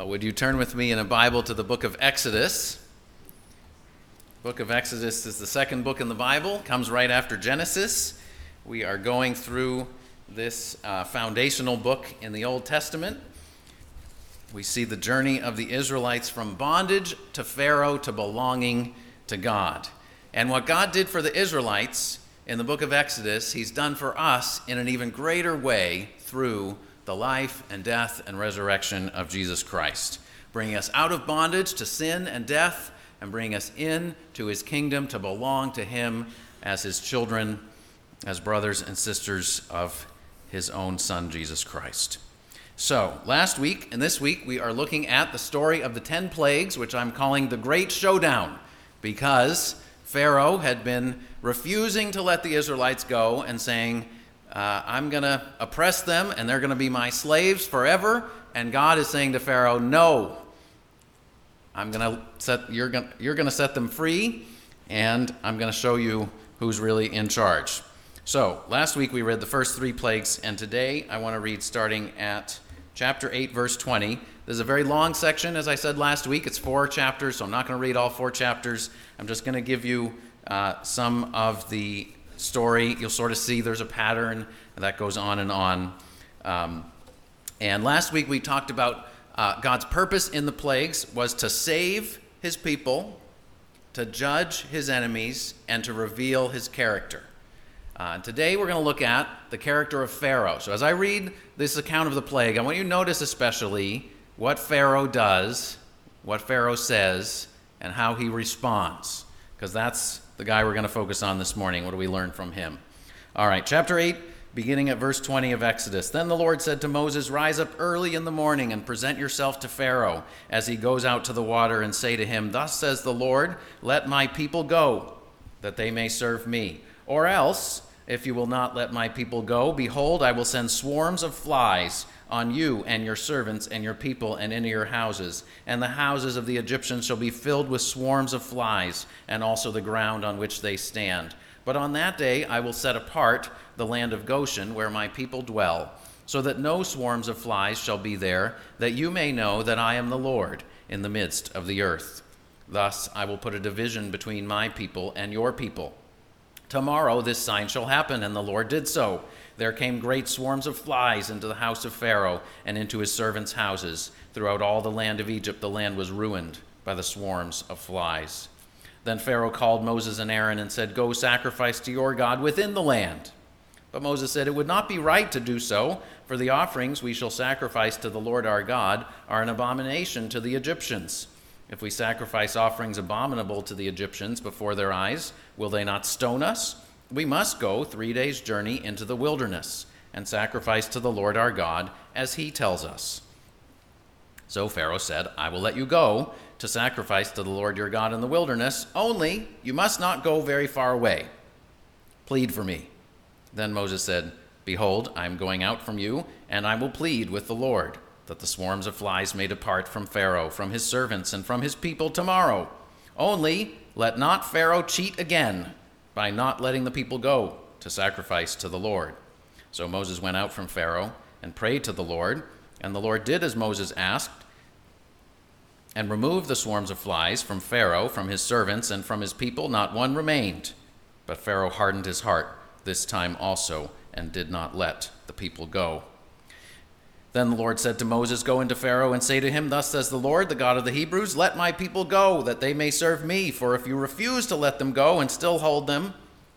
Well, would you turn with me in a Bible to the book of Exodus? Book of Exodus is the second book in the Bible, comes right after Genesis. We are going through this uh, foundational book in the Old Testament. We see the journey of the Israelites from bondage to Pharaoh to belonging to God. And what God did for the Israelites in the book of Exodus, He's done for us in an even greater way through the life and death and resurrection of Jesus Christ, bringing us out of bondage to sin and death and bringing us in to his kingdom to belong to him as his children, as brothers and sisters of his own son, Jesus Christ. So, last week and this week, we are looking at the story of the 10 plagues, which I'm calling the Great Showdown, because Pharaoh had been refusing to let the Israelites go and saying, uh, I'm going to oppress them and they're going to be my slaves forever. And God is saying to Pharaoh, No, I'm going to set, you're going you're going to set them free and I'm going to show you who's really in charge. So, last week we read the first three plagues, and today I want to read starting at chapter 8, verse 20. This is a very long section, as I said last week. It's four chapters, so I'm not going to read all four chapters. I'm just going to give you uh, some of the story, you'll sort of see there's a pattern that goes on and on. Um, and last week we talked about uh, God's purpose in the plagues was to save his people, to judge his enemies, and to reveal his character. Uh, today we're going to look at the character of Pharaoh. So as I read this account of the plague, I want you to notice especially what Pharaoh does, what Pharaoh says, and how he responds, because that's the guy we're going to focus on this morning. What do we learn from him? All right, chapter 8, beginning at verse 20 of Exodus. Then the Lord said to Moses, Rise up early in the morning and present yourself to Pharaoh as he goes out to the water, and say to him, Thus says the Lord, Let my people go, that they may serve me. Or else, if you will not let my people go, behold, I will send swarms of flies on you and your servants and your people and into your houses. And the houses of the Egyptians shall be filled with swarms of flies, and also the ground on which they stand. But on that day I will set apart the land of Goshen, where my people dwell, so that no swarms of flies shall be there, that you may know that I am the Lord in the midst of the earth. Thus I will put a division between my people and your people. Tomorrow this sign shall happen, and the Lord did so there came great swarms of flies into the house of Pharaoh and into his servants' houses. Throughout all the land of Egypt, the land was ruined by the swarms of flies. Then Pharaoh called Moses and Aaron and said, Go sacrifice to your God within the land. But Moses said, It would not be right to do so, for the offerings we shall sacrifice to the Lord our God are an abomination to the Egyptians. If we sacrifice offerings abominable to the Egyptians before their eyes, will they not stone us? we must go three days' journey into the wilderness and sacrifice to the Lord our God as he tells us. So Pharaoh said, I will let you go to sacrifice to the Lord your God in the wilderness, only you must not go very far away. Plead for me. Then Moses said, Behold, I am going out from you, and I will plead with the Lord, that the swarms of flies may depart from Pharaoh, from his servants, and from his people tomorrow. Only let not Pharaoh cheat again by not letting the people go to sacrifice to the Lord. So Moses went out from Pharaoh and prayed to the Lord, and the Lord did as Moses asked and removed the swarms of flies from Pharaoh, from his servants, and from his people. Not one remained. But Pharaoh hardened his heart this time also and did not let the people go. Then the Lord said to Moses, Go into Pharaoh and say to him, Thus says the Lord, the God of the Hebrews, Let my people go, that they may serve me. For if you refuse to let them go and still hold them,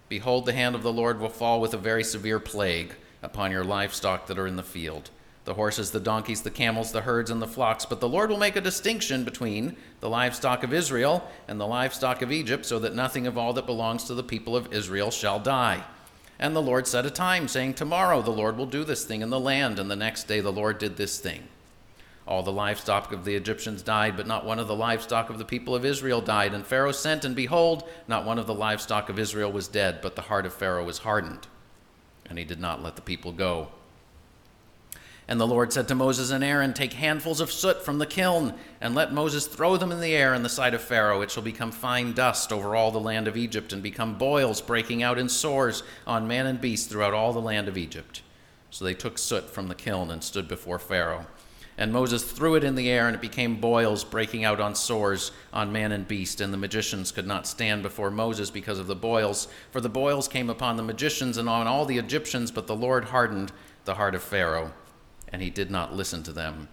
behold, the hand of the Lord will fall with a very severe plague upon your livestock that are in the field the horses, the donkeys, the camels, the herds, and the flocks. But the Lord will make a distinction between the livestock of Israel and the livestock of Egypt, so that nothing of all that belongs to the people of Israel shall die. And the Lord set a time, saying, Tomorrow the Lord will do this thing in the land. And the next day the Lord did this thing. All the livestock of the Egyptians died, but not one of the livestock of the people of Israel died. And Pharaoh sent, and behold, not one of the livestock of Israel was dead, but the heart of Pharaoh was hardened, and he did not let the people go. And the Lord said to Moses and Aaron, Take handfuls of soot from the kiln, and let Moses throw them in the air in the sight of Pharaoh. It shall become fine dust over all the land of Egypt, and become boils breaking out in sores on man and beast throughout all the land of Egypt. So they took soot from the kiln and stood before Pharaoh. And Moses threw it in the air, and it became boils breaking out on sores on man and beast. And the magicians could not stand before Moses because of the boils, for the boils came upon the magicians and on all the Egyptians. But the Lord hardened the heart of Pharaoh, and he did not listen to them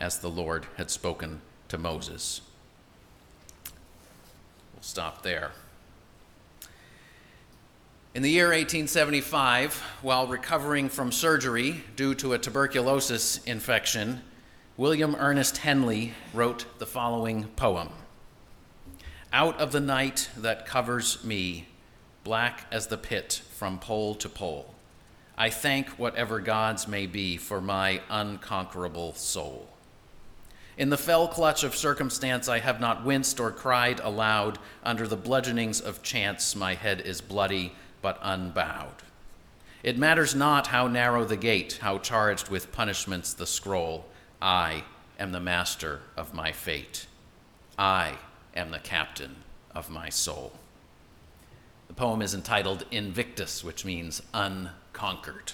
as the Lord had spoken to Moses. We'll stop there. In the year 1875, while recovering from surgery due to a tuberculosis infection, William Ernest Henley wrote the following poem Out of the night that covers me, black as the pit from pole to pole, I thank whatever gods may be for my unconquerable soul. In the fell clutch of circumstance, I have not winced or cried aloud. Under the bludgeonings of chance, my head is bloody but unbowed. It matters not how narrow the gate, how charged with punishments the scroll. I am the master of my fate. I am the captain of my soul. The poem is entitled Invictus, which means unconquered.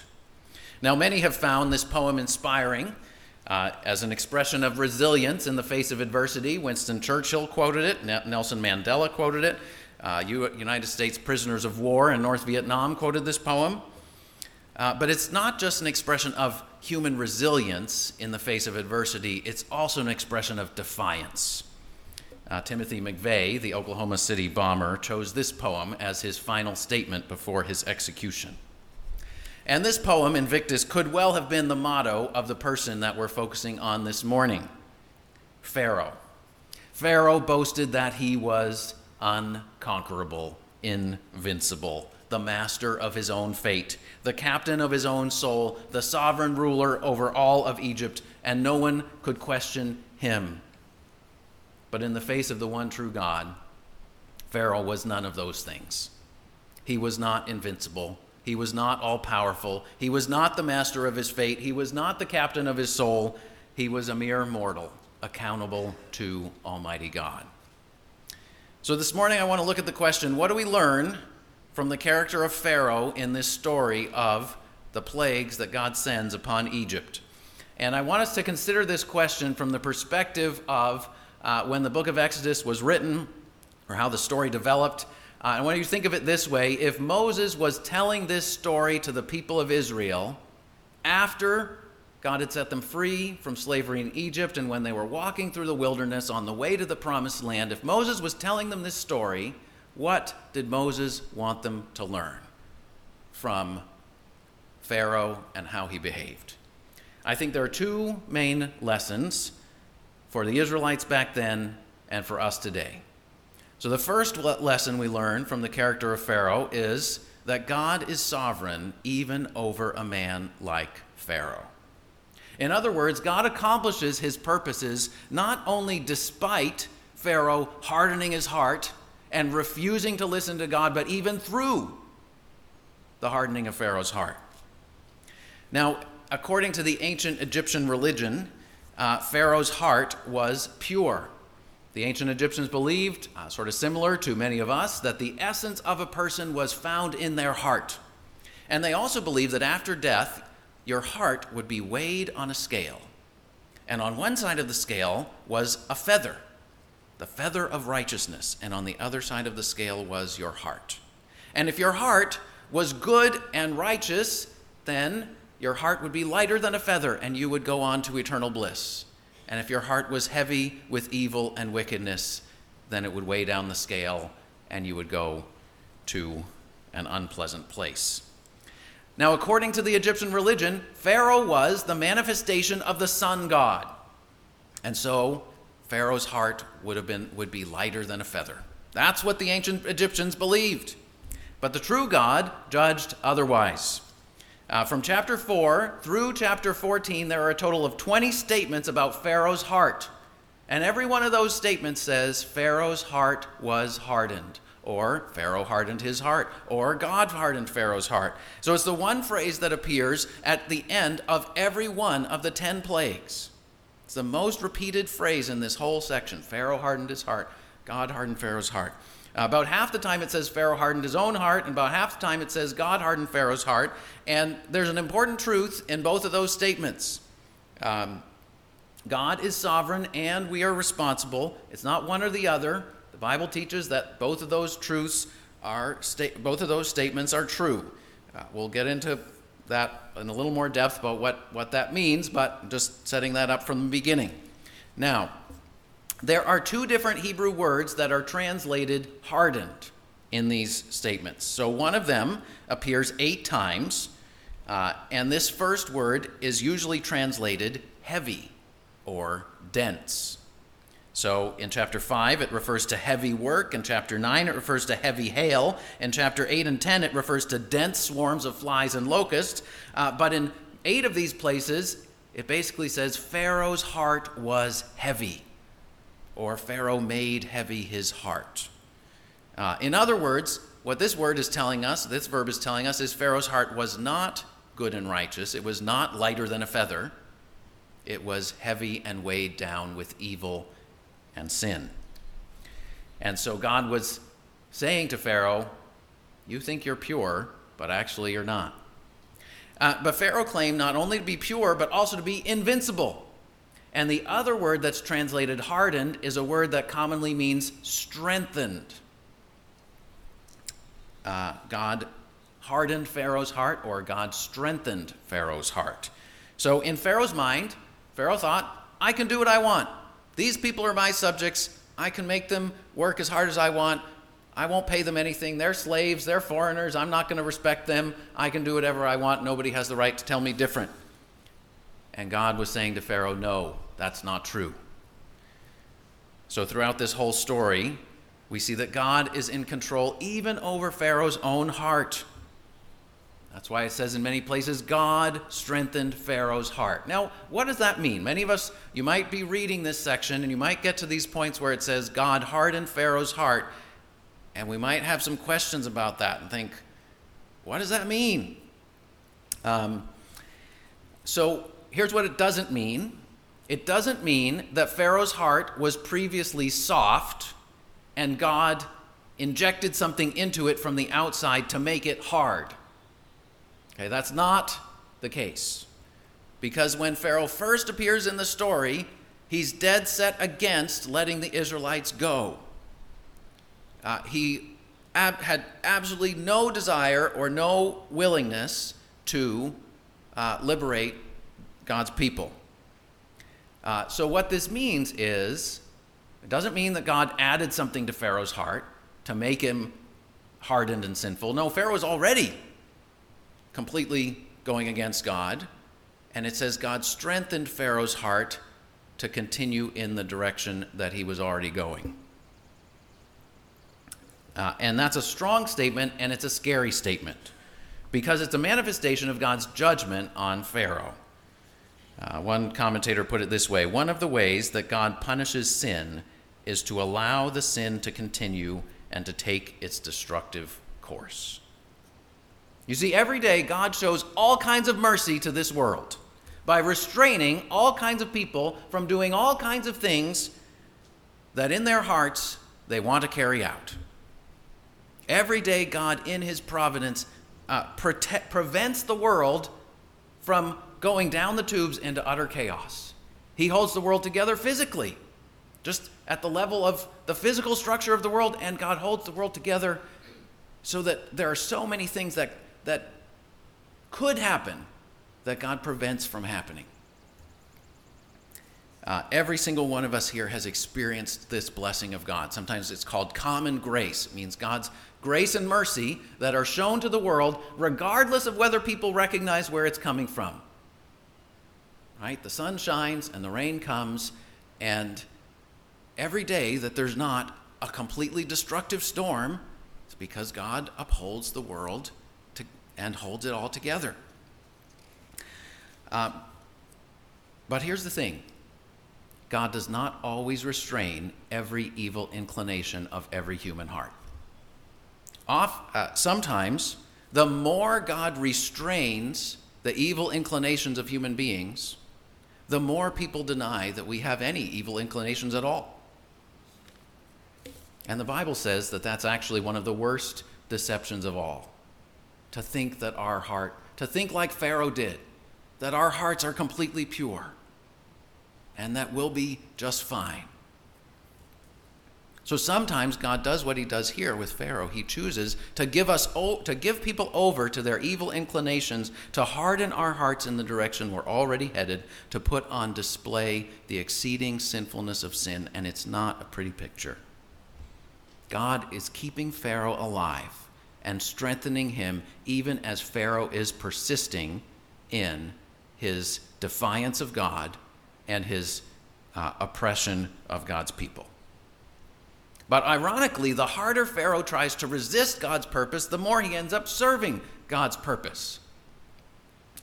Now, many have found this poem inspiring uh, as an expression of resilience in the face of adversity. Winston Churchill quoted it, Nelson Mandela quoted it, uh, United States prisoners of war in North Vietnam quoted this poem. Uh, but it's not just an expression of human resilience in the face of adversity, it's also an expression of defiance. Uh, Timothy McVeigh, the Oklahoma City bomber, chose this poem as his final statement before his execution. And this poem, Invictus, could well have been the motto of the person that we're focusing on this morning Pharaoh. Pharaoh boasted that he was unconquerable, invincible the master of his own fate, the captain of his own soul, the sovereign ruler over all of Egypt, and no one could question him. But in the face of the one true God, Pharaoh was none of those things. He was not invincible. He was not all powerful. He was not the master of his fate. He was not the captain of his soul. He was a mere mortal, accountable to Almighty God. So this morning I want to look at the question what do we learn from the character of Pharaoh in this story of the plagues that God sends upon Egypt. And I want us to consider this question from the perspective of uh, when the book of Exodus was written or how the story developed. Uh, I want you think of it this way if Moses was telling this story to the people of Israel after God had set them free from slavery in Egypt and when they were walking through the wilderness on the way to the promised land, if Moses was telling them this story, what did Moses want them to learn from Pharaoh and how he behaved? I think there are two main lessons for the Israelites back then and for us today. So, the first lesson we learn from the character of Pharaoh is that God is sovereign even over a man like Pharaoh. In other words, God accomplishes his purposes not only despite Pharaoh hardening his heart and refusing to listen to God, but even through the hardening of Pharaoh's heart. Now, according to the ancient Egyptian religion, uh, Pharaoh's heart was pure. The ancient Egyptians believed, uh, sort of similar to many of us, that the essence of a person was found in their heart. And they also believed that after death, your heart would be weighed on a scale. And on one side of the scale was a feather the feather of righteousness, and on the other side of the scale was your heart. And if your heart was good and righteous, then your heart would be lighter than a feather, and you would go on to eternal bliss. And if your heart was heavy with evil and wickedness, then it would weigh down the scale, and you would go to an unpleasant place. Now, according to the Egyptian religion, Pharaoh was the manifestation of the sun god. And so Pharaoh's heart would have been would be lighter than a feather. That's what the ancient Egyptians believed. But the true God judged otherwise. Uh, from chapter 4 through chapter 14, there are a total of 20 statements about Pharaoh's heart. And every one of those statements says Pharaoh's heart was hardened, or Pharaoh hardened his heart, or God hardened Pharaoh's heart. So it's the one phrase that appears at the end of every one of the 10 plagues. It's the most repeated phrase in this whole section. Pharaoh hardened his heart. God hardened Pharaoh's heart. About half the time it says Pharaoh hardened his own heart, and about half the time it says God hardened Pharaoh's heart. And there's an important truth in both of those statements. Um, God is sovereign and we are responsible. It's not one or the other. The Bible teaches that both of those truths are sta- both of those statements are true. Uh, we'll get into that in a little more depth about what, what that means, but just setting that up from the beginning. Now, there are two different Hebrew words that are translated hardened in these statements. So one of them appears eight times, uh, and this first word is usually translated heavy or dense. So in chapter 5, it refers to heavy work. In chapter 9, it refers to heavy hail. In chapter 8 and 10, it refers to dense swarms of flies and locusts. Uh, but in eight of these places, it basically says Pharaoh's heart was heavy, or Pharaoh made heavy his heart. Uh, in other words, what this word is telling us, this verb is telling us, is Pharaoh's heart was not good and righteous. It was not lighter than a feather. It was heavy and weighed down with evil and sin. And so God was saying to Pharaoh, You think you're pure, but actually you're not. Uh, but Pharaoh claimed not only to be pure, but also to be invincible. And the other word that's translated hardened is a word that commonly means strengthened. Uh, God hardened Pharaoh's heart, or God strengthened Pharaoh's heart. So, in Pharaoh's mind, Pharaoh thought, I can do what I want. These people are my subjects. I can make them work as hard as I want. I won't pay them anything. They're slaves. They're foreigners. I'm not going to respect them. I can do whatever I want. Nobody has the right to tell me different. And God was saying to Pharaoh, No, that's not true. So, throughout this whole story, we see that God is in control even over Pharaoh's own heart. That's why it says in many places, God strengthened Pharaoh's heart. Now, what does that mean? Many of us, you might be reading this section and you might get to these points where it says, God hardened Pharaoh's heart. And we might have some questions about that and think, what does that mean? Um, so here's what it doesn't mean it doesn't mean that Pharaoh's heart was previously soft and God injected something into it from the outside to make it hard. Okay, that's not the case. Because when Pharaoh first appears in the story, he's dead set against letting the Israelites go. Uh, he ab- had absolutely no desire or no willingness to uh, liberate God's people. Uh, so, what this means is, it doesn't mean that God added something to Pharaoh's heart to make him hardened and sinful. No, Pharaoh was already completely going against God. And it says God strengthened Pharaoh's heart to continue in the direction that he was already going. Uh, and that's a strong statement, and it's a scary statement because it's a manifestation of God's judgment on Pharaoh. Uh, one commentator put it this way One of the ways that God punishes sin is to allow the sin to continue and to take its destructive course. You see, every day God shows all kinds of mercy to this world by restraining all kinds of people from doing all kinds of things that in their hearts they want to carry out. Every day, God, in His providence, uh, protect, prevents the world from going down the tubes into utter chaos. He holds the world together physically, just at the level of the physical structure of the world, and God holds the world together so that there are so many things that that could happen that God prevents from happening. Uh, every single one of us here has experienced this blessing of God. Sometimes it's called common grace. It means God's grace and mercy that are shown to the world, regardless of whether people recognize where it's coming from. Right? The sun shines and the rain comes, and every day that there's not a completely destructive storm, it's because God upholds the world and holds it all together. Uh, but here's the thing God does not always restrain every evil inclination of every human heart. Off, uh, sometimes, the more God restrains the evil inclinations of human beings, the more people deny that we have any evil inclinations at all. And the Bible says that that's actually one of the worst deceptions of all to think that our heart, to think like Pharaoh did, that our hearts are completely pure. and that we'll be just fine. So sometimes God does what he does here with Pharaoh. He chooses to give us to give people over to their evil inclinations, to harden our hearts in the direction we're already headed, to put on display the exceeding sinfulness of sin, and it's not a pretty picture. God is keeping Pharaoh alive and strengthening him even as Pharaoh is persisting in his defiance of God and his uh, oppression of God's people. But ironically, the harder Pharaoh tries to resist God's purpose, the more he ends up serving God's purpose.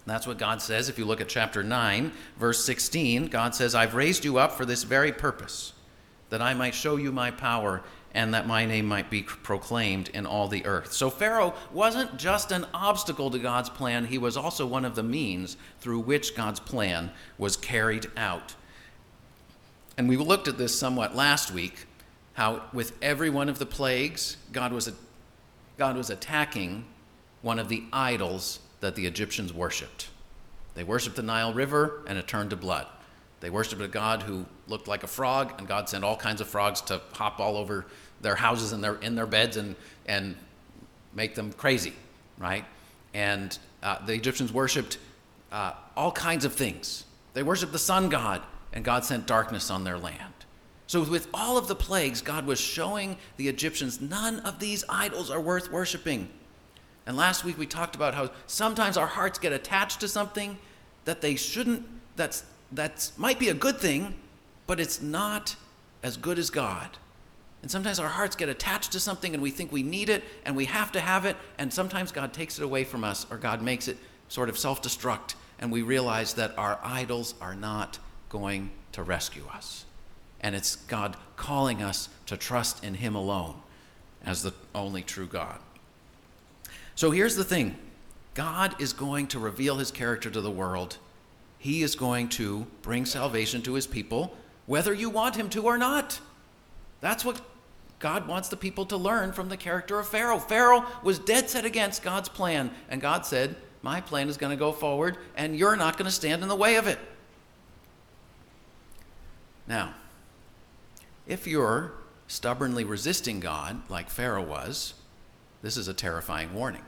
That's what God says. If you look at chapter 9, verse 16, God says, I've raised you up for this very purpose, that I might show you my power and that my name might be proclaimed in all the earth. So Pharaoh wasn't just an obstacle to God's plan, he was also one of the means through which God's plan was carried out. And we looked at this somewhat last week how with every one of the plagues, God was, God was attacking one of the idols that the Egyptians worshiped. They worshiped the Nile River and it turned to blood. They worshiped a god who looked like a frog, and God sent all kinds of frogs to hop all over their houses and their, in their beds and, and make them crazy, right? And uh, the Egyptians worshiped uh, all kinds of things. They worshiped the sun god, and God sent darkness on their land. So, with all of the plagues, God was showing the Egyptians none of these idols are worth worshiping. And last week we talked about how sometimes our hearts get attached to something that they shouldn't, that's, that's might be a good thing, but it's not as good as God. And sometimes our hearts get attached to something and we think we need it and we have to have it, and sometimes God takes it away from us or God makes it sort of self destruct, and we realize that our idols are not going to rescue us. And it's God calling us to trust in Him alone as the only true God. So here's the thing God is going to reveal His character to the world. He is going to bring salvation to His people, whether you want Him to or not. That's what God wants the people to learn from the character of Pharaoh. Pharaoh was dead set against God's plan, and God said, My plan is going to go forward, and you're not going to stand in the way of it. Now, if you're stubbornly resisting God, like Pharaoh was, this is a terrifying warning.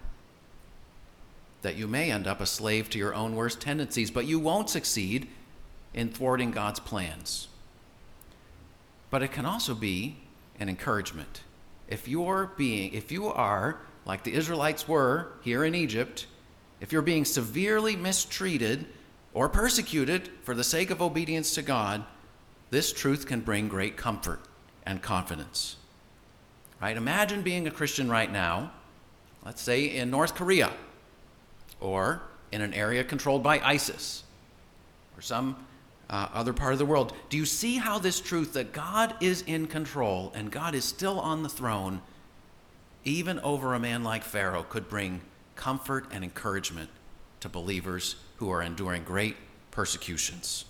That you may end up a slave to your own worst tendencies, but you won't succeed in thwarting God's plans. But it can also be an encouragement. If you're being, if you are, like the Israelites were here in Egypt, if you're being severely mistreated or persecuted for the sake of obedience to God, this truth can bring great comfort and confidence. Right? Imagine being a Christian right now, let's say in North Korea, or in an area controlled by ISIS, or some uh, other part of the world. Do you see how this truth that God is in control and God is still on the throne, even over a man like Pharaoh, could bring comfort and encouragement to believers who are enduring great persecutions?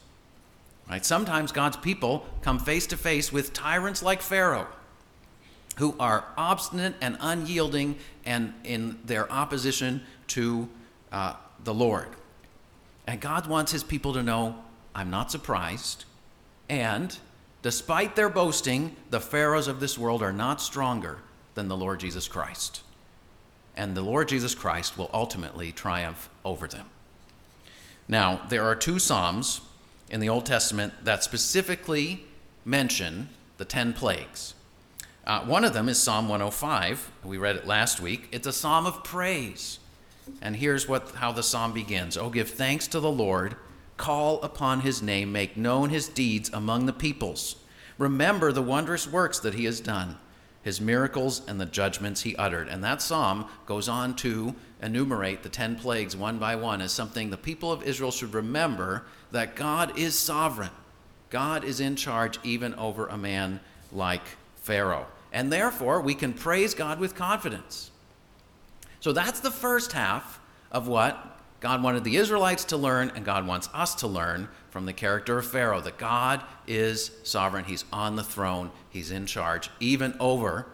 Right? Sometimes God's people come face to face with tyrants like Pharaoh, who are obstinate and unyielding and in their opposition to uh, the Lord. And God wants his people to know I'm not surprised. And despite their boasting, the Pharaohs of this world are not stronger than the Lord Jesus Christ. And the Lord Jesus Christ will ultimately triumph over them. Now, there are two Psalms in the Old Testament that specifically mention the 10 plagues. Uh, one of them is Psalm 105. We read it last week. It's a psalm of praise. And here's what, how the psalm begins Oh, give thanks to the Lord, call upon his name, make known his deeds among the peoples. Remember the wondrous works that he has done, his miracles and the judgments he uttered. And that psalm goes on to enumerate the 10 plagues one by one as something the people of Israel should remember that God is sovereign. God is in charge even over a man like Pharaoh. And therefore, we can praise God with confidence. So that's the first half of what God wanted the Israelites to learn, and God wants us to learn from the character of Pharaoh that God is sovereign. He's on the throne, He's in charge, even over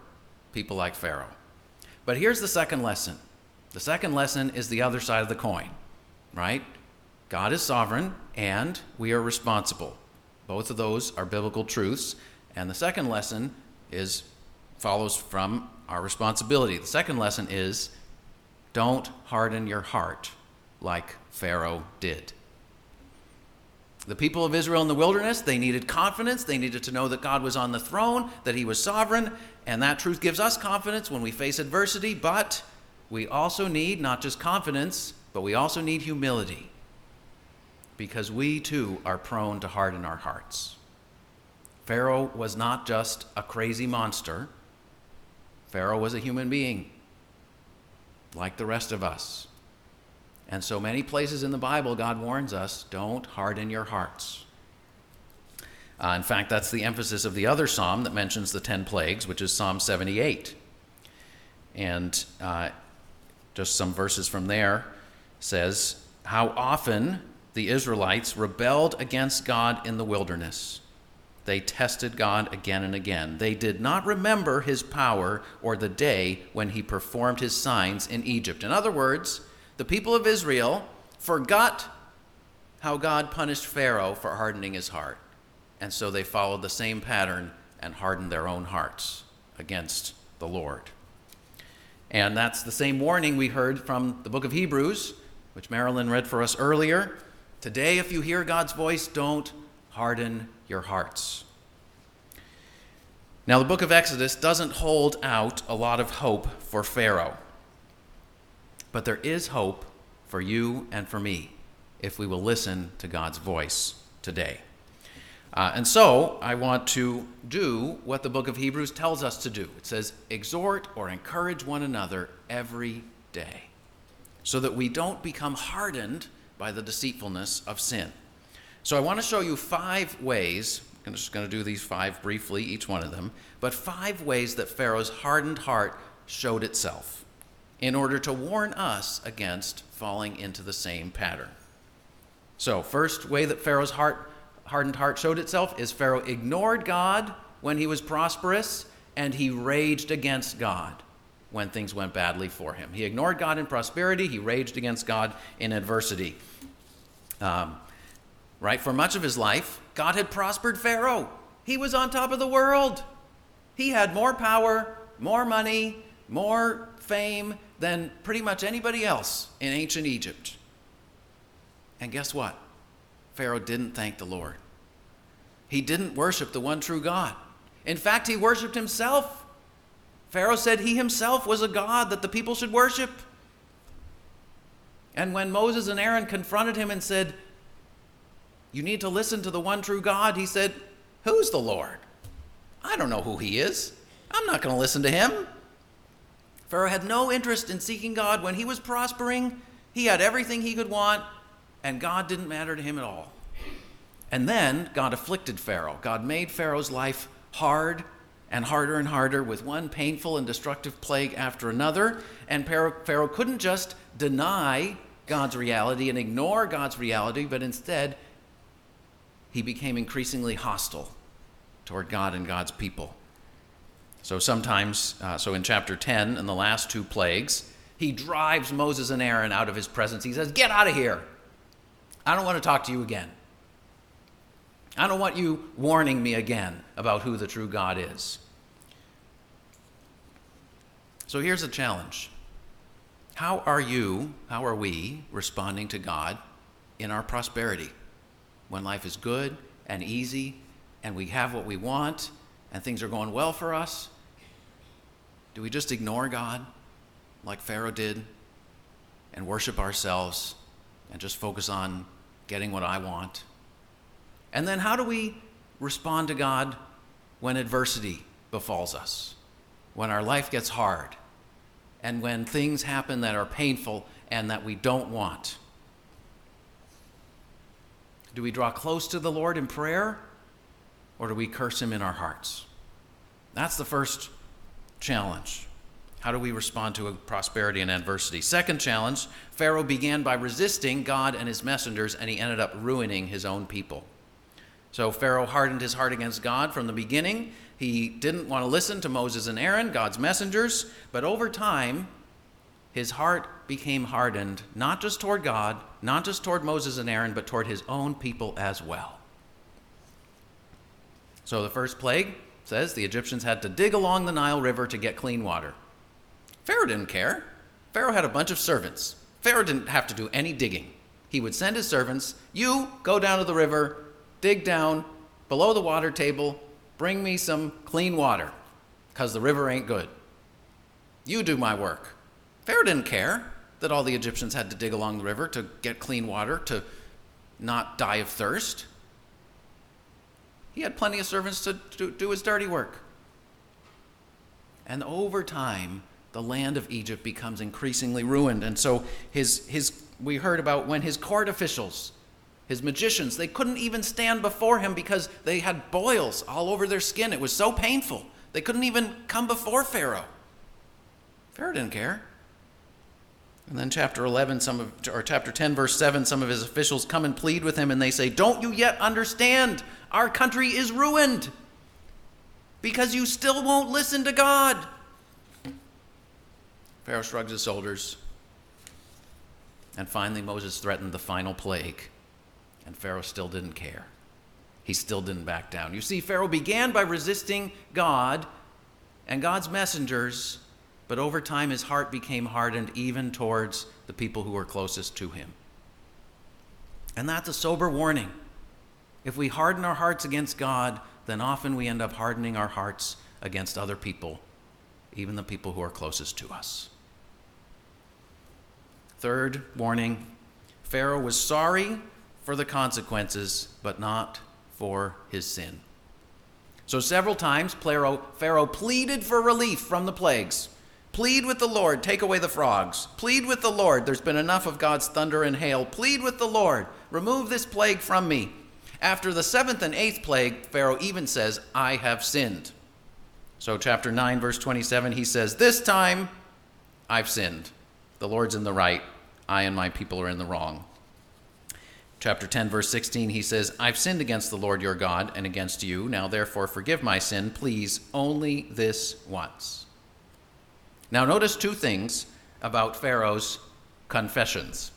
people like Pharaoh. But here's the second lesson the second lesson is the other side of the coin, right? God is sovereign, and we are responsible. Both of those are biblical truths. And the second lesson is follows from our responsibility. The second lesson is don't harden your heart like Pharaoh did. The people of Israel in the wilderness, they needed confidence. They needed to know that God was on the throne, that he was sovereign, and that truth gives us confidence when we face adversity, but we also need not just confidence, but we also need humility because we too are prone to harden our hearts. Pharaoh was not just a crazy monster, Pharaoh was a human being like the rest of us. And so many places in the Bible, God warns us don't harden your hearts. Uh, in fact, that's the emphasis of the other psalm that mentions the 10 plagues, which is Psalm 78. And uh, just some verses from there says, How often the Israelites rebelled against God in the wilderness. They tested God again and again. They did not remember his power or the day when he performed his signs in Egypt. In other words, the people of Israel forgot how God punished Pharaoh for hardening his heart. And so they followed the same pattern and hardened their own hearts against the Lord. And that's the same warning we heard from the book of Hebrews, which Marilyn read for us earlier. Today, if you hear God's voice, don't harden your hearts. Now, the book of Exodus doesn't hold out a lot of hope for Pharaoh. But there is hope for you and for me if we will listen to God's voice today. Uh, and so I want to do what the book of Hebrews tells us to do. It says, exhort or encourage one another every day so that we don't become hardened by the deceitfulness of sin. So I want to show you five ways. I'm just going to do these five briefly, each one of them, but five ways that Pharaoh's hardened heart showed itself in order to warn us against falling into the same pattern. So, first way that Pharaoh's heart, hardened heart showed itself is Pharaoh ignored God when he was prosperous and he raged against God when things went badly for him. He ignored God in prosperity, he raged against God in adversity. Um, right? For much of his life, God had prospered Pharaoh. He was on top of the world. He had more power, more money, more fame than pretty much anybody else in ancient Egypt. And guess what? Pharaoh didn't thank the Lord. He didn't worship the one true God. In fact, he worshiped himself. Pharaoh said he himself was a God that the people should worship. And when Moses and Aaron confronted him and said, You need to listen to the one true God, he said, Who's the Lord? I don't know who he is. I'm not going to listen to him. Pharaoh had no interest in seeking God. When he was prospering, he had everything he could want, and God didn't matter to him at all. And then God afflicted Pharaoh. God made Pharaoh's life hard and harder and harder with one painful and destructive plague after another. And Pharaoh couldn't just deny God's reality and ignore God's reality, but instead, he became increasingly hostile toward God and God's people. So sometimes, uh, so in chapter 10, in the last two plagues, he drives Moses and Aaron out of his presence. He says, Get out of here. I don't want to talk to you again. I don't want you warning me again about who the true God is. So here's a challenge How are you, how are we responding to God in our prosperity? When life is good and easy and we have what we want and things are going well for us, do we just ignore God like Pharaoh did and worship ourselves and just focus on getting what I want? And then how do we respond to God when adversity befalls us, when our life gets hard, and when things happen that are painful and that we don't want? Do we draw close to the Lord in prayer or do we curse him in our hearts? That's the first challenge. How do we respond to prosperity and adversity? Second challenge Pharaoh began by resisting God and his messengers, and he ended up ruining his own people. So Pharaoh hardened his heart against God from the beginning. He didn't want to listen to Moses and Aaron, God's messengers, but over time, his heart became hardened, not just toward God, not just toward Moses and Aaron, but toward his own people as well. So the first plague says the Egyptians had to dig along the Nile River to get clean water. Pharaoh didn't care. Pharaoh had a bunch of servants. Pharaoh didn't have to do any digging. He would send his servants, You go down to the river, dig down below the water table, bring me some clean water, because the river ain't good. You do my work. Pharaoh didn't care that all the Egyptians had to dig along the river to get clean water, to not die of thirst. He had plenty of servants to do, his dirty work. And over time, the land of Egypt becomes increasingly ruined. And so his, his, we heard about when his court officials, his magicians, they couldn't even stand before him because they had boils all over their skin. It was so painful. They couldn't even come before Pharaoh. Pharaoh didn't care. And then chapter 11, some of, or chapter 10, verse 7, some of his officials come and plead with him and they say, Don't you yet understand? Our country is ruined because you still won't listen to God. Pharaoh shrugs his shoulders. And finally, Moses threatened the final plague. And Pharaoh still didn't care. He still didn't back down. You see, Pharaoh began by resisting God and God's messengers but over time, his heart became hardened even towards the people who were closest to him. And that's a sober warning. If we harden our hearts against God, then often we end up hardening our hearts against other people, even the people who are closest to us. Third warning Pharaoh was sorry for the consequences, but not for his sin. So, several times, Pharaoh, pleaded for relief from the plagues. Plead with the Lord, take away the frogs. Plead with the Lord, there's been enough of God's thunder and hail. Plead with the Lord, remove this plague from me. After the seventh and eighth plague, Pharaoh even says, I have sinned. So, chapter 9, verse 27, he says, This time I've sinned. The Lord's in the right, I and my people are in the wrong. Chapter 10, verse 16, he says, I've sinned against the Lord your God and against you. Now, therefore, forgive my sin, please, only this once. Now, notice two things about Pharaoh's confessions.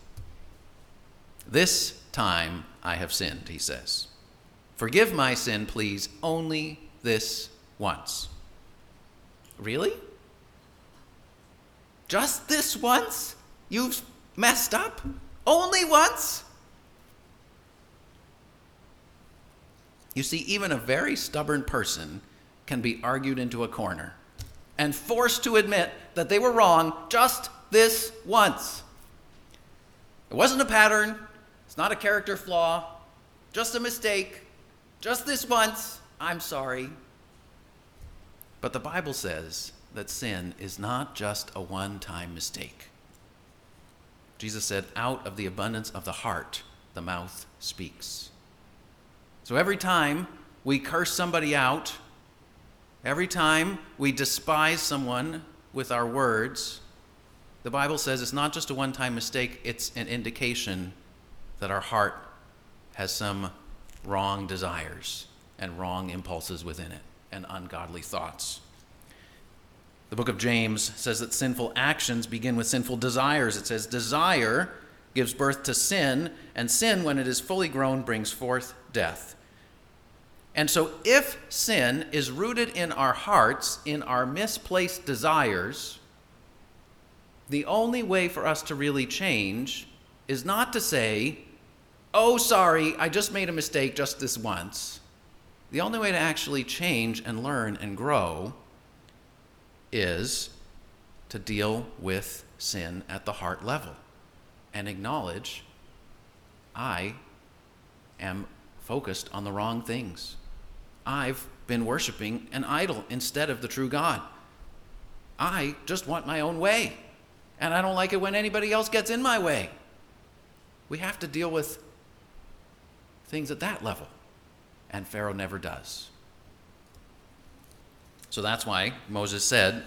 This time I have sinned, he says. Forgive my sin, please, only this once. Really? Just this once? You've messed up? Only once? You see, even a very stubborn person can be argued into a corner and forced to admit that they were wrong just this once. It wasn't a pattern, it's not a character flaw, just a mistake, just this once. I'm sorry. But the Bible says that sin is not just a one time mistake. Jesus said, Out of the abundance of the heart, the mouth speaks. So every time we curse somebody out, Every time we despise someone with our words, the Bible says it's not just a one time mistake, it's an indication that our heart has some wrong desires and wrong impulses within it and ungodly thoughts. The book of James says that sinful actions begin with sinful desires. It says, Desire gives birth to sin, and sin, when it is fully grown, brings forth death. And so, if sin is rooted in our hearts, in our misplaced desires, the only way for us to really change is not to say, Oh, sorry, I just made a mistake just this once. The only way to actually change and learn and grow is to deal with sin at the heart level and acknowledge I am focused on the wrong things. I've been worshiping an idol instead of the true God. I just want my own way, and I don't like it when anybody else gets in my way. We have to deal with things at that level, and Pharaoh never does. So that's why Moses said,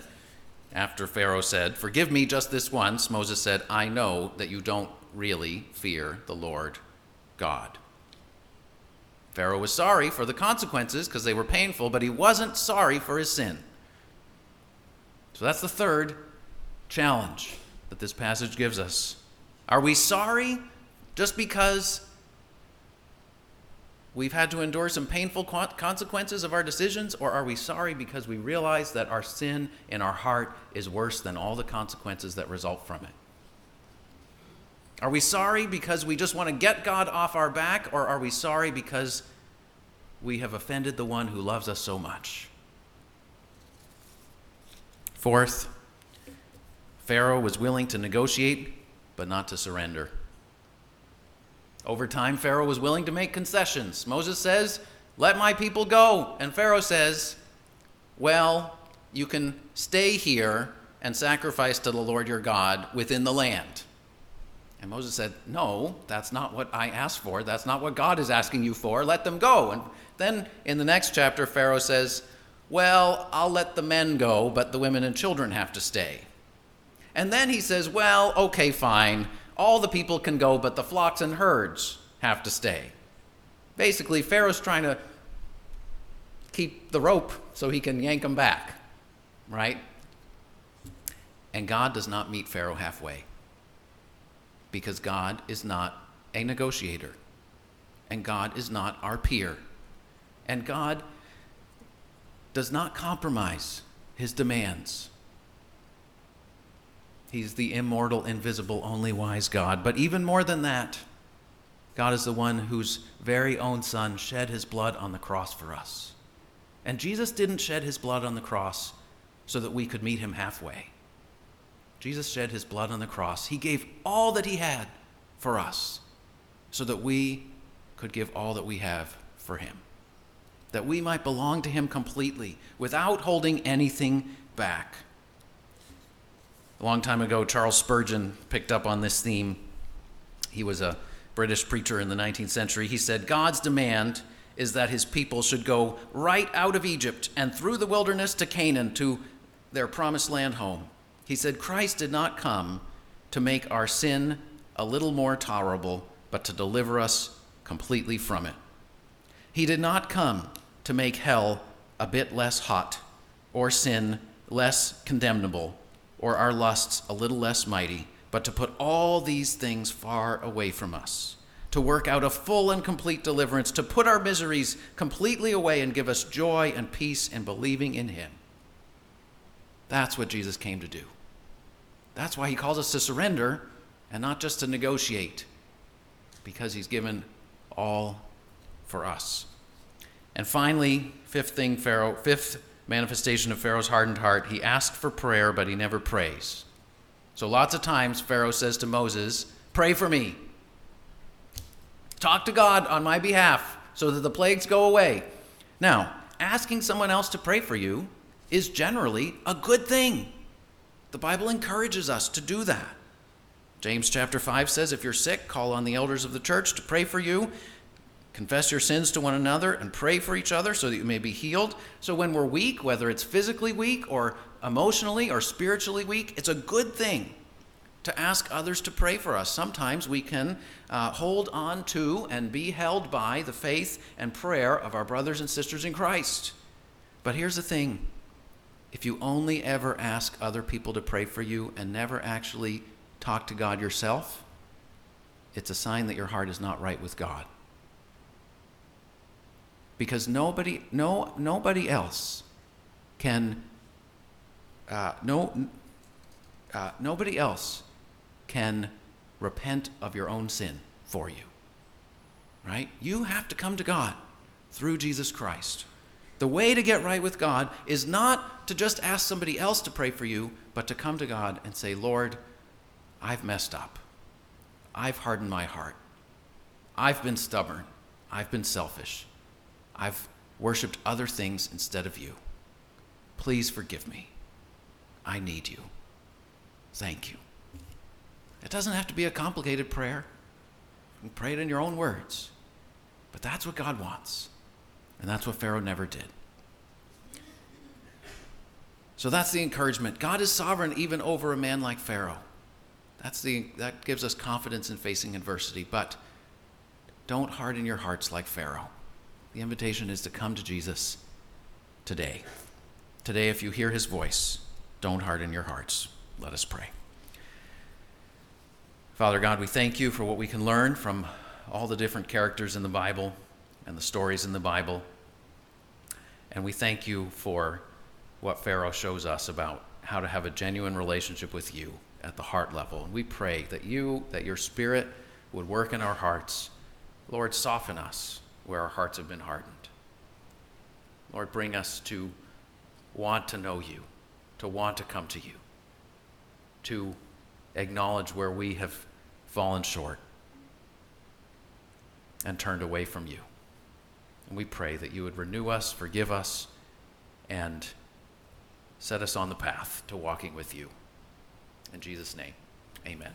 after Pharaoh said, Forgive me just this once, Moses said, I know that you don't really fear the Lord God. Pharaoh was sorry for the consequences because they were painful, but he wasn't sorry for his sin. So that's the third challenge that this passage gives us. Are we sorry just because we've had to endure some painful consequences of our decisions, or are we sorry because we realize that our sin in our heart is worse than all the consequences that result from it? Are we sorry because we just want to get God off our back, or are we sorry because we have offended the one who loves us so much? Fourth, Pharaoh was willing to negotiate, but not to surrender. Over time, Pharaoh was willing to make concessions. Moses says, Let my people go. And Pharaoh says, Well, you can stay here and sacrifice to the Lord your God within the land. And Moses said, No, that's not what I asked for. That's not what God is asking you for. Let them go. And then in the next chapter, Pharaoh says, Well, I'll let the men go, but the women and children have to stay. And then he says, Well, okay, fine all the people can go, but the flocks and herds have to stay. Basically, Pharaoh's trying to keep the rope so he can yank them back, right? And God does not meet Pharaoh halfway because God is not a negotiator, and God is not our peer, and God does not compromise his demands. He's the immortal, invisible, only wise God. But even more than that, God is the one whose very own Son shed his blood on the cross for us. And Jesus didn't shed his blood on the cross so that we could meet him halfway. Jesus shed his blood on the cross. He gave all that he had for us so that we could give all that we have for him. That we might belong to him completely without holding anything back. A long time ago, Charles Spurgeon picked up on this theme. He was a British preacher in the 19th century. He said, God's demand is that his people should go right out of Egypt and through the wilderness to Canaan, to their promised land home. He said, Christ did not come to make our sin a little more tolerable, but to deliver us completely from it. He did not come to make hell a bit less hot or sin less condemnable or our lusts a little less mighty, but to put all these things far away from us, to work out a full and complete deliverance, to put our miseries completely away and give us joy and peace in believing in Him. That's what Jesus came to do. That's why He calls us to surrender and not just to negotiate, because He's given all for us. And finally, fifth thing, Pharaoh, fifth manifestation of Pharaoh's hardened heart, he asked for prayer, but he never prays. So lots of times, Pharaoh says to Moses, Pray for me. Talk to God on my behalf so that the plagues go away. Now, asking someone else to pray for you is generally a good thing. The Bible encourages us to do that. James chapter 5 says, If you're sick, call on the elders of the church to pray for you Confess your sins to one another and pray for each other so that you may be healed. So, when we're weak, whether it's physically weak or emotionally or spiritually weak, it's a good thing to ask others to pray for us. Sometimes we can uh, hold on to and be held by the faith and prayer of our brothers and sisters in Christ. But here's the thing if you only ever ask other people to pray for you and never actually talk to God yourself, it's a sign that your heart is not right with God because nobody, no, nobody else can, uh, no, uh, nobody else can repent of your own sin for you. Right? You have to come to God through Jesus Christ. The way to get right with God is not to just ask somebody else to pray for you, but to come to God and say, Lord, I've messed up. I've hardened my heart. I've been stubborn. I've been selfish. I've worshiped other things instead of you. Please forgive me. I need you. Thank you. It doesn't have to be a complicated prayer. You can pray it in your own words. But that's what God wants. And that's what Pharaoh never did. So that's the encouragement. God is sovereign even over a man like Pharaoh. That's the, that gives us confidence in facing adversity. But don't harden your hearts like Pharaoh. The invitation is to come to Jesus today. Today, if you hear his voice, don't harden your hearts. Let us pray. Father God, we thank you for what we can learn from all the different characters in the Bible. and the stories in the Bible. And we thank you for what Pharaoh shows us about how to have a genuine relationship with you at the heart level. And we pray that you, that your spirit would work in our hearts. Lord, soften us where our hearts have been hardened. Lord, bring us to want to know you, to want to come to you, to acknowledge where we have fallen short and turned away from you. And we pray that you would renew us, forgive us, and set us on the path to walking with you. In Jesus' name, amen.